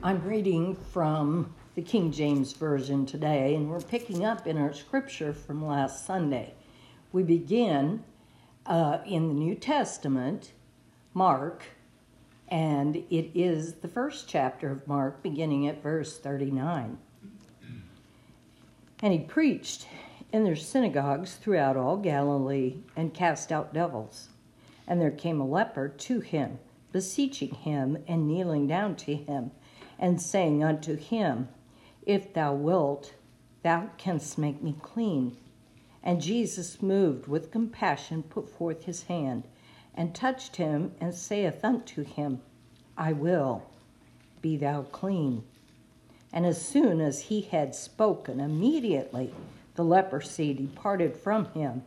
I'm reading from the King James Version today, and we're picking up in our scripture from last Sunday. We begin uh, in the New Testament, Mark, and it is the first chapter of Mark, beginning at verse 39. And he preached in their synagogues throughout all Galilee and cast out devils. And there came a leper to him, beseeching him and kneeling down to him, and saying unto him, If thou wilt, thou canst make me clean. And Jesus, moved with compassion, put forth his hand, and touched him, and saith unto him, I will, be thou clean. And as soon as he had spoken, immediately the leprosy departed from him,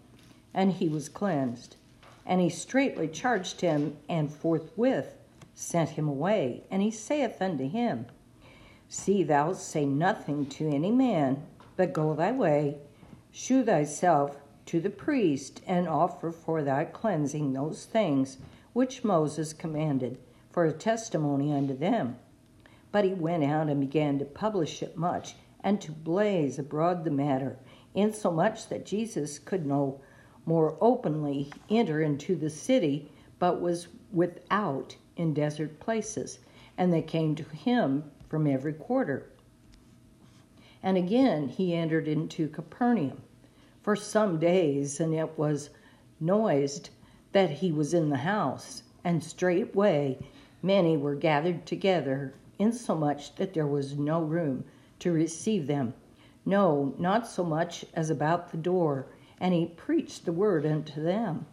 and he was cleansed. And he straightly charged him, and forthwith sent him away. And he saith unto him, See thou say nothing to any man, but go thy way, shew thyself to the priest, and offer for thy cleansing those things which Moses commanded, for a testimony unto them. But he went out and began to publish it much, and to blaze abroad the matter insomuch that Jesus could no more openly enter into the city, but was without in desert places. And they came to him from every quarter. And again he entered into Capernaum for some days, and it was noised that he was in the house. And straightway many were gathered together, insomuch that there was no room to receive them. No, not so much as about the door. And he preached the word unto them.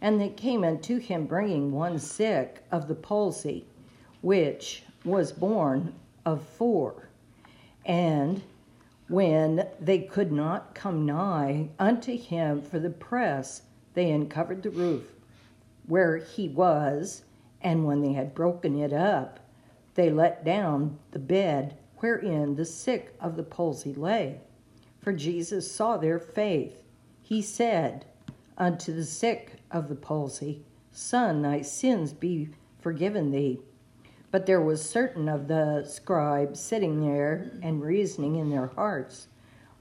And they came unto him, bringing one sick of the palsy, which was borne of four. And when they could not come nigh unto him for the press, they uncovered the roof where he was, and when they had broken it up, they let down the bed wherein the sick of the palsy lay. For Jesus saw their faith. He said unto the sick of the palsy, Son, thy sins be forgiven thee. But there was certain of the scribes sitting there and reasoning in their hearts,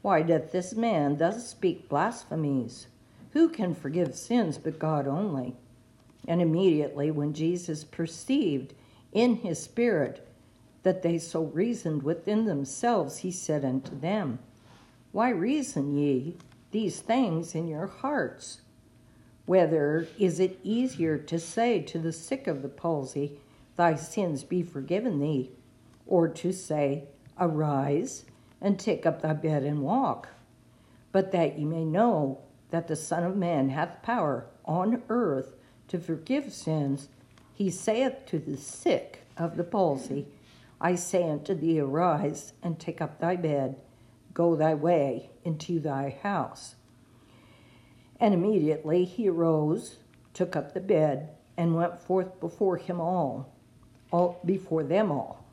Why doth this man thus speak blasphemies? Who can forgive sins but God only? And immediately, when Jesus perceived in his spirit that they so reasoned within themselves, he said unto them, Why reason ye these things in your hearts? Whether is it easier to say to the sick of the palsy, Thy sins be forgiven thee, or to say, Arise and take up thy bed and walk? But that ye may know that the Son of Man hath power on earth to forgive sins, he saith to the sick of the palsy, I say unto thee, Arise and take up thy bed, go thy way into thy house. And immediately he arose, took up the bed, and went forth before him all, all before them all,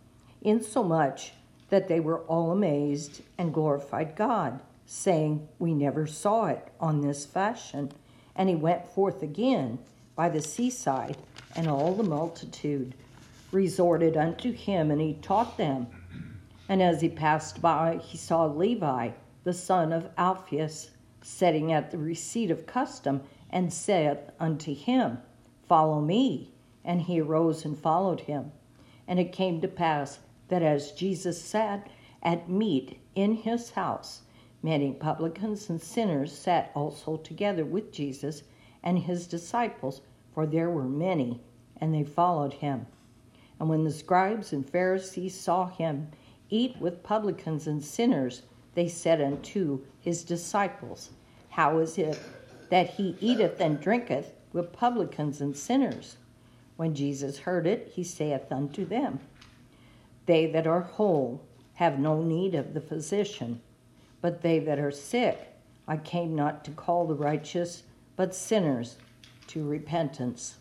insomuch that they were all amazed and glorified God, saying, We never saw it on this fashion. And he went forth again by the seaside, and all the multitude resorted unto him, and he taught them. And as he passed by, he saw Levi, the son of Alphaeus, sitting at the receipt of custom, and said unto him, Follow me. And he arose and followed him. And it came to pass that as Jesus sat at meat in his house, many publicans and sinners sat also together with Jesus and his disciples, for there were many, and they followed him. And when the scribes and Pharisees saw him eat with publicans and sinners, they said unto his disciples, How is it that he eateth and drinketh with publicans and sinners? When Jesus heard it, he saith unto them, They that are whole have no need of the physician, but they that are sick. I came not to call the righteous, but sinners to repentance.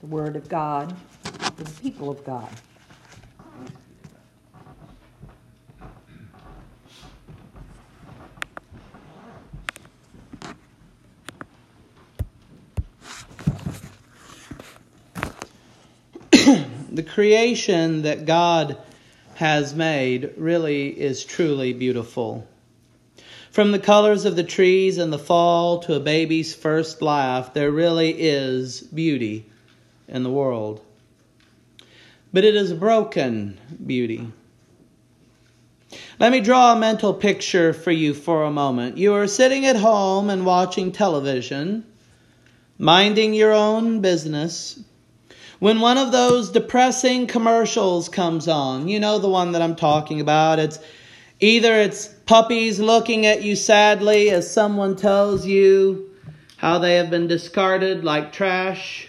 The word of God the people of God. The creation that God has made really is truly beautiful. From the colors of the trees in the fall to a baby's first laugh, there really is beauty in the world. But it is a broken beauty. Let me draw a mental picture for you for a moment. You are sitting at home and watching television, minding your own business, when one of those depressing commercials comes on. You know the one that I'm talking about. It's either it's puppies looking at you sadly as someone tells you how they have been discarded like trash,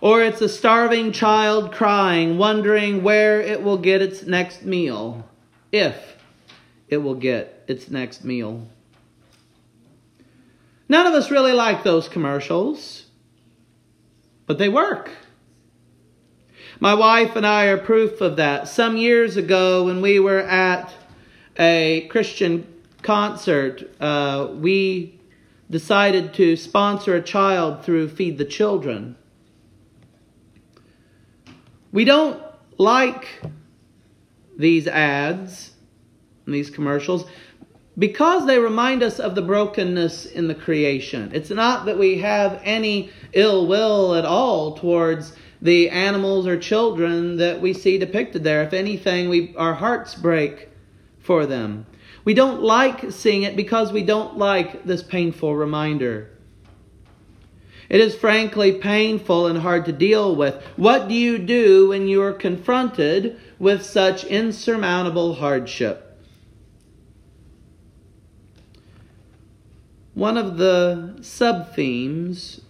or it's a starving child crying, wondering where it will get its next meal if it will get its next meal. None of us really like those commercials, but they work. My wife and I are proof of that. Some years ago, when we were at a Christian concert, uh, we decided to sponsor a child through Feed the Children. We don't like these ads and these commercials because they remind us of the brokenness in the creation. It's not that we have any ill will at all towards the animals or children that we see depicted there. If anything, we our hearts break for them. We don't like seeing it because we don't like this painful reminder. It is frankly painful and hard to deal with. What do you do when you are confronted with such insurmountable hardship? One of the sub themes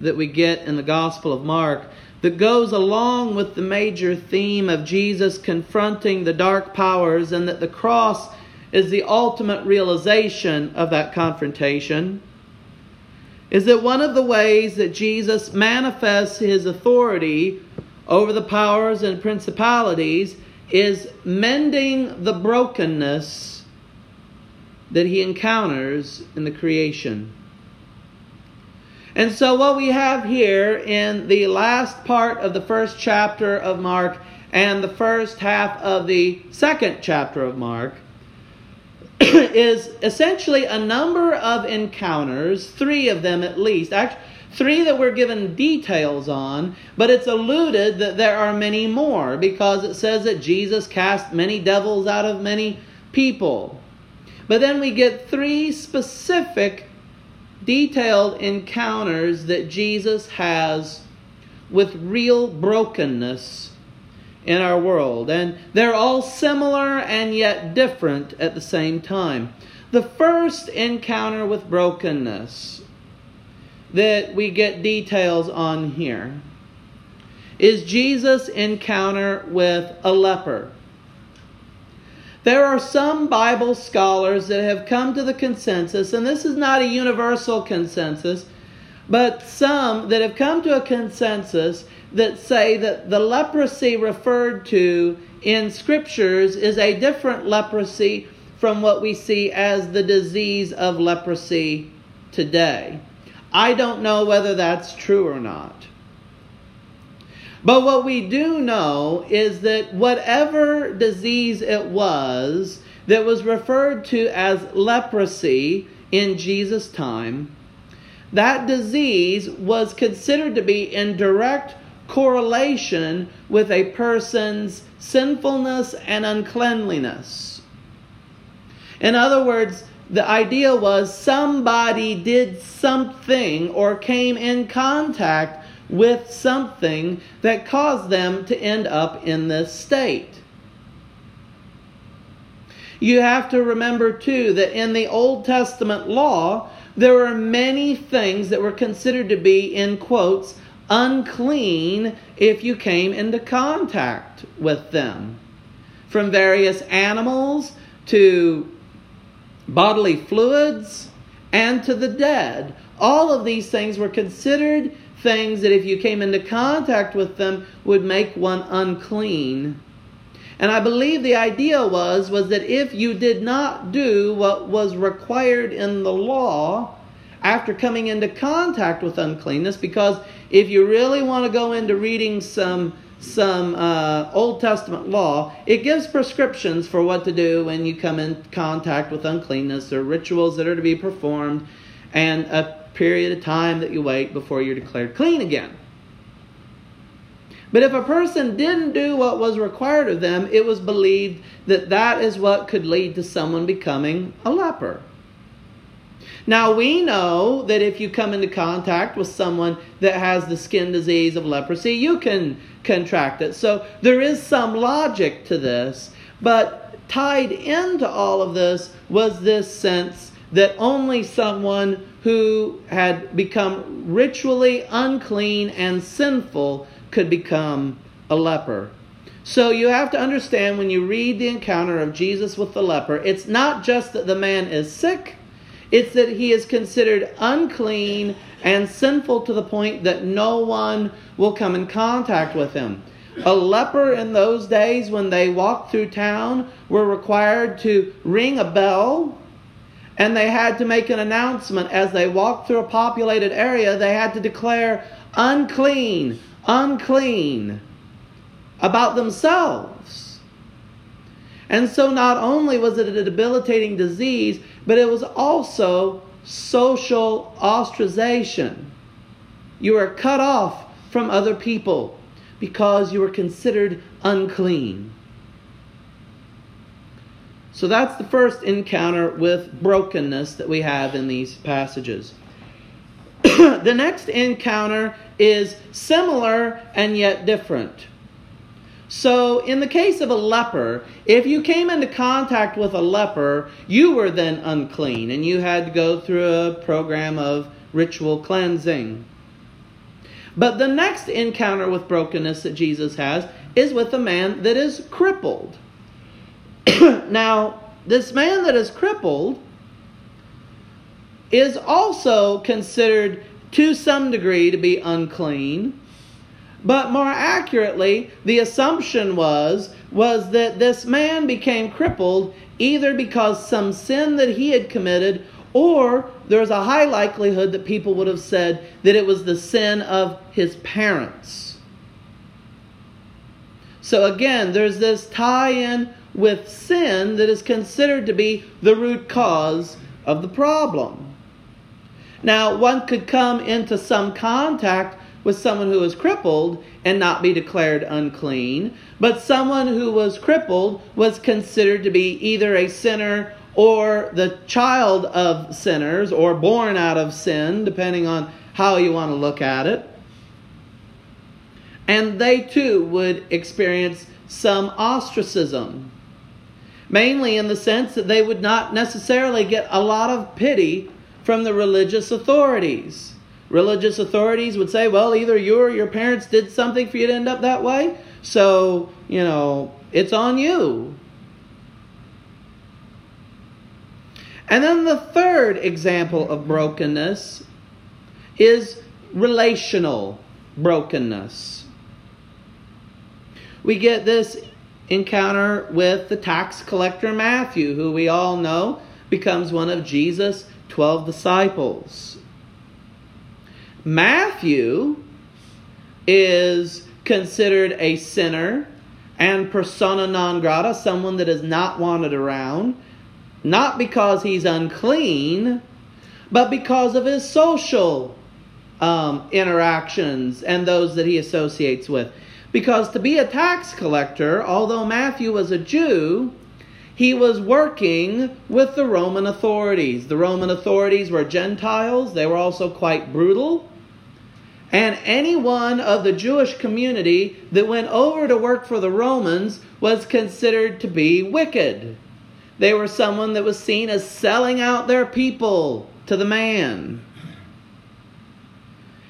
that we get in the Gospel of Mark that goes along with the major theme of Jesus confronting the dark powers and that the cross is the ultimate realization of that confrontation is that one of the ways that Jesus manifests his authority over the powers and principalities is mending the brokenness that he encounters in the creation. And so, what we have here in the last part of the first chapter of Mark and the first half of the second chapter of Mark is essentially a number of encounters, three of them at least. Actually, three that we're given details on, but it's alluded that there are many more because it says that Jesus cast many devils out of many people. But then we get three specific, detailed encounters that Jesus has with real brokenness in our world. And they're all similar and yet different at the same time. The first encounter with brokenness that we get details on here is Jesus' encounter with a leper. There are some Bible scholars that have come to the consensus, and this is not a universal consensus, but some that have come to a consensus that say that the leprosy referred to in scriptures is a different leprosy from what we see as the disease of leprosy today. I don't know whether that's true or not. But what we do know is that whatever disease it was that was referred to as leprosy in Jesus' time, that disease was considered to be in direct correlation with a person's sinfulness and uncleanliness. In other words, the idea was somebody did something or came in contact with something that caused them to end up in this state. You have to remember, too, that in the Old Testament law, there were many things that were considered to be, in quotes, unclean if you came into contact with them. From various animals to bodily fluids and to the dead. All of these things were considered things that if you came into contact with them would make one unclean. And I believe the idea was was that if you did not do what was required in the law after coming into contact with uncleanness because if you really want to go into reading some some uh, Old Testament law, it gives prescriptions for what to do when you come in contact with uncleanness or rituals that are to be performed and period of time that you wait before you're declared clean again. But if a person didn't do what was required of them, it was believed that that is what could lead to someone becoming a leper. Now we know that if you come into contact with someone that has the skin disease of leprosy, you can contract it. So there is some logic to this, but tied into all of this was this sense that only someone who had become ritually unclean and sinful could become a leper. So you have to understand when you read the encounter of Jesus with the leper, it's not just that the man is sick, it's that he is considered unclean and sinful to the point that no one will come in contact with him. A leper in those days, when they walked through town, were required to ring a bell and they had to make an announcement as they walked through a populated area. They had to declare, unclean, unclean, about themselves. And so, not only was it a debilitating disease, but it was also social ostracization. You were cut off from other people because you were considered unclean. So that's the first encounter with brokenness that we have in these passages. the next encounter is similar and yet different. So, in the case of a leper, if you came into contact with a leper, you were then unclean and you had to go through a program of ritual cleansing. But the next encounter with brokenness that Jesus has is with a man that is crippled. now, this man that is crippled is also considered to some degree to be unclean but more accurately, the assumption was was that this man became crippled either because some sin that he had committed or there's a high likelihood that people would have said that it was the sin of his parents. So again, there's this tie in with sin that is considered to be the root cause of the problem. Now, one could come into some contact with someone who was crippled and not be declared unclean, but someone who was crippled was considered to be either a sinner or the child of sinners or born out of sin, depending on how you want to look at it. And they too would experience some ostracism, mainly in the sense that they would not necessarily get a lot of pity from the religious authorities. Religious authorities would say, well, either you or your parents did something for you to end up that way, so, you know, it's on you. And then the third example of brokenness is relational brokenness. We get this encounter with the tax collector Matthew, who we all know becomes one of Jesus' 12 disciples. Matthew is considered a sinner and persona non grata, someone that is not wanted around, not because he's unclean, but because of his social um, interactions and those that he associates with. Because to be a tax collector, although Matthew was a Jew, he was working with the Roman authorities. The Roman authorities were Gentiles, they were also quite brutal. And anyone of the Jewish community that went over to work for the Romans was considered to be wicked. They were someone that was seen as selling out their people to the man.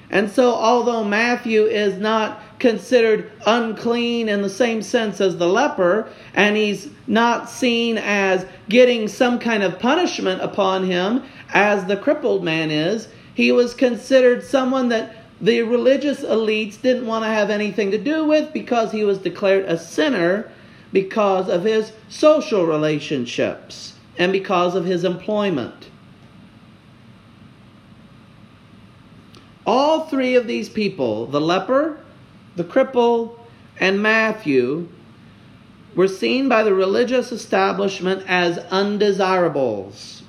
And so, although Matthew is not considered unclean in the same sense as the leper, and he's not seen as getting some kind of punishment upon him as the crippled man is, he was considered someone that the religious elites didn't want to have anything to do with because he was declared a sinner because of his social relationships and because of his employment. All three of these people, the leper, the cripple, and Matthew were seen by the religious establishment as undesirables.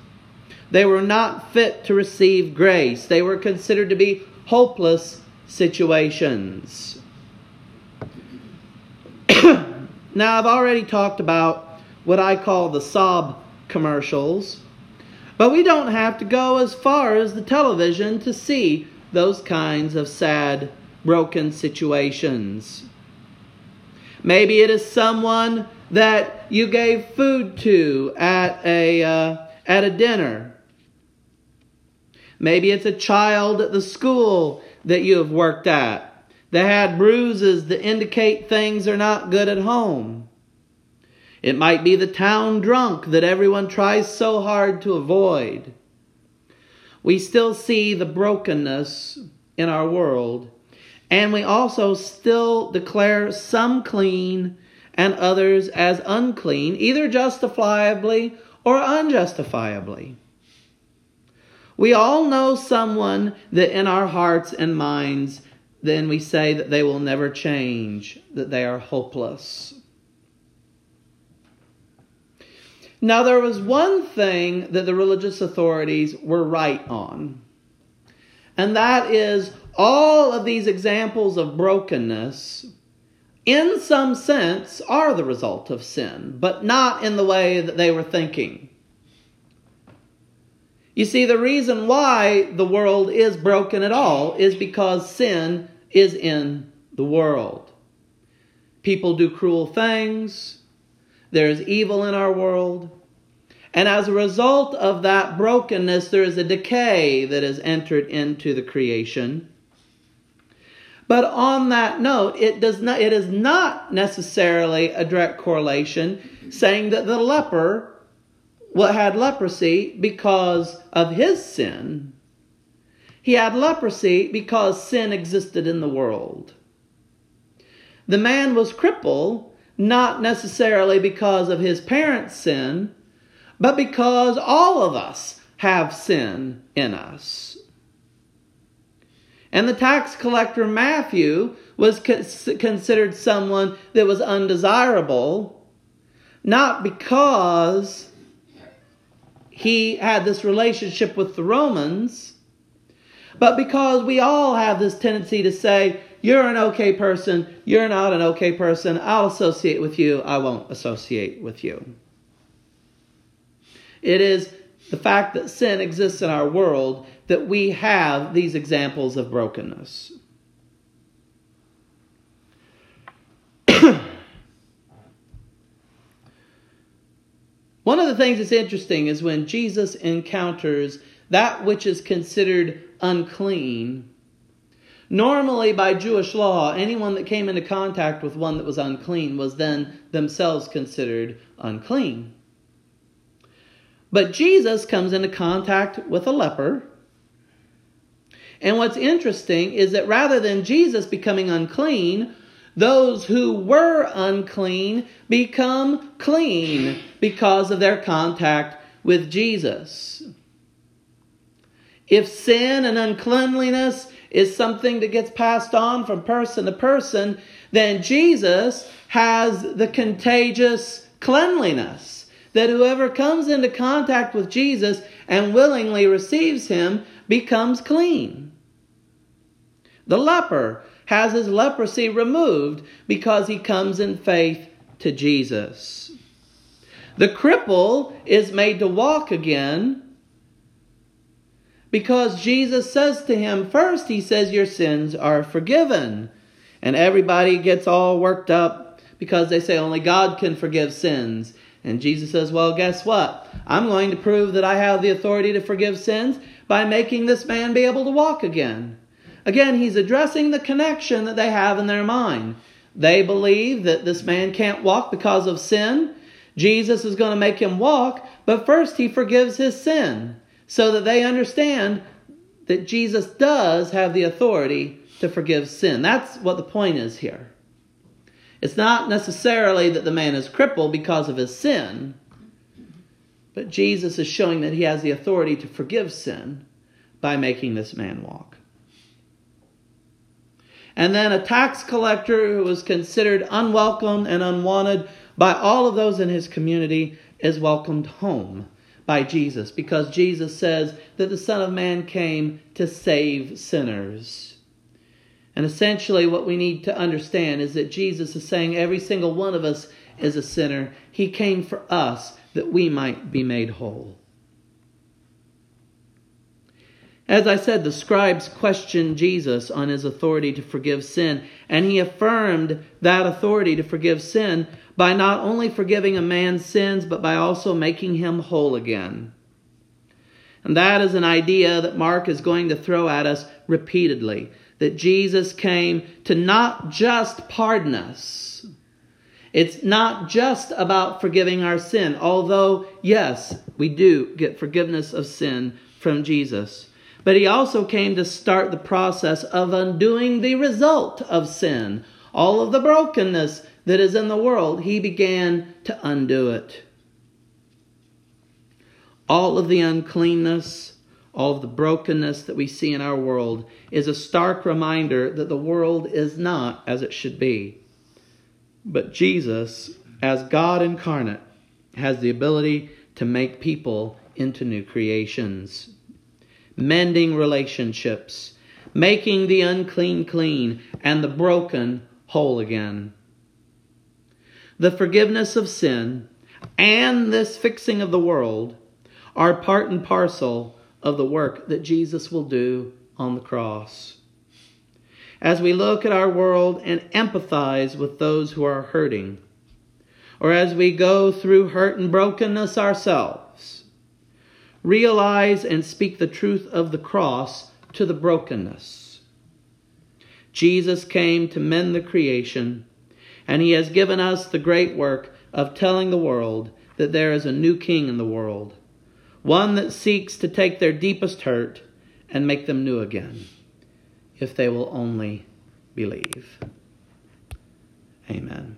They were not fit to receive grace. They were considered to be hopeless situations. now, I've already talked about what I call the sob commercials, but we don't have to go as far as the television to see those kinds of sad, broken situations. Maybe it is someone that you gave food to at a, uh, at a dinner. Maybe it's a child at the school that you have worked at that had bruises that indicate things are not good at home. It might be the town drunk that everyone tries so hard to avoid. We still see the brokenness in our world, and we also still declare some clean and others as unclean, either justifiably or unjustifiably. We all know someone that in our hearts and minds, then we say that they will never change, that they are hopeless. Now, there was one thing that the religious authorities were right on, and that is all of these examples of brokenness, in some sense, are the result of sin, but not in the way that they were thinking. You see, the reason why the world is broken at all is because sin is in the world. People do cruel things. There's evil in our world. And as a result of that brokenness, there is a decay that has entered into the creation. But on that note, it does not it is not necessarily a direct correlation saying that the leper what had leprosy because of his sin. He had leprosy because sin existed in the world. The man was crippled not necessarily because of his parents' sin, but because all of us have sin in us. And the tax collector Matthew was considered someone that was undesirable, not because he had this relationship with the Romans, but because we all have this tendency to say, you're an okay person, you're not an okay person, I'll associate with you, I won't associate with you. It is the fact that sin exists in our world that we have these examples of brokenness. One of the things that's interesting is when Jesus encounters that which is considered unclean. Normally, by Jewish law, anyone that came into contact with one that was unclean was then themselves considered unclean. But Jesus comes into contact with a leper. And what's interesting is that rather than Jesus becoming unclean, those who were unclean become clean because of their contact with Jesus. If sin and uncleanliness is something that gets passed on from person to person, then Jesus has the contagious cleanliness. That whoever comes into contact with Jesus and willingly receives him becomes clean. The leper has his leprosy removed because he comes in faith to Jesus. The cripple is made to walk again because Jesus says to him, first, he says, Your sins are forgiven. And everybody gets all worked up because they say only God can forgive sins. And Jesus says, Well, guess what? I'm going to prove that I have the authority to forgive sins by making this man be able to walk again. Again, he's addressing the connection that they have in their mind. They believe that this man can't walk because of sin. Jesus is going to make him walk, but first he forgives his sin so that they understand that Jesus does have the authority to forgive sin. That's what the point is here. It's not necessarily that the man is crippled because of his sin, but Jesus is showing that he has the authority to forgive sin by making this man walk. And then a tax collector who was considered unwelcome and unwanted by all of those in his community is welcomed home by Jesus because Jesus says that the Son of Man came to save sinners. And essentially, what we need to understand is that Jesus is saying every single one of us is a sinner. He came for us that we might be made whole. As I said, the scribes questioned Jesus on his authority to forgive sin, and he affirmed that authority to forgive sin by not only forgiving a man's sins, but by also making him whole again. And that is an idea that Mark is going to throw at us repeatedly that Jesus came to not just pardon us. It's not just about forgiving our sin, although, yes, we do get forgiveness of sin from Jesus. But he also came to start the process of undoing the result of sin. All of the brokenness that is in the world, he began to undo it. All of the uncleanness, all of the brokenness that we see in our world is a stark reminder that the world is not as it should be. But Jesus, as God incarnate, has the ability to make people into new creations mending relationships, making the unclean clean, and the broken whole again. The forgiveness of sin and this fixing of the world are part and parcel of the work that Jesus will do on the cross. As we look at our world and empathize with those who are hurting, or as we go through hurt and brokenness ourselves, realize and speak the truth of the cross to the brokenness. Jesus came to mend the creation, and he has given us the great work of telling the world that there is a new king in the world, one that seeks to take their deepest hurt and make them new again, if they will only believe. Amen.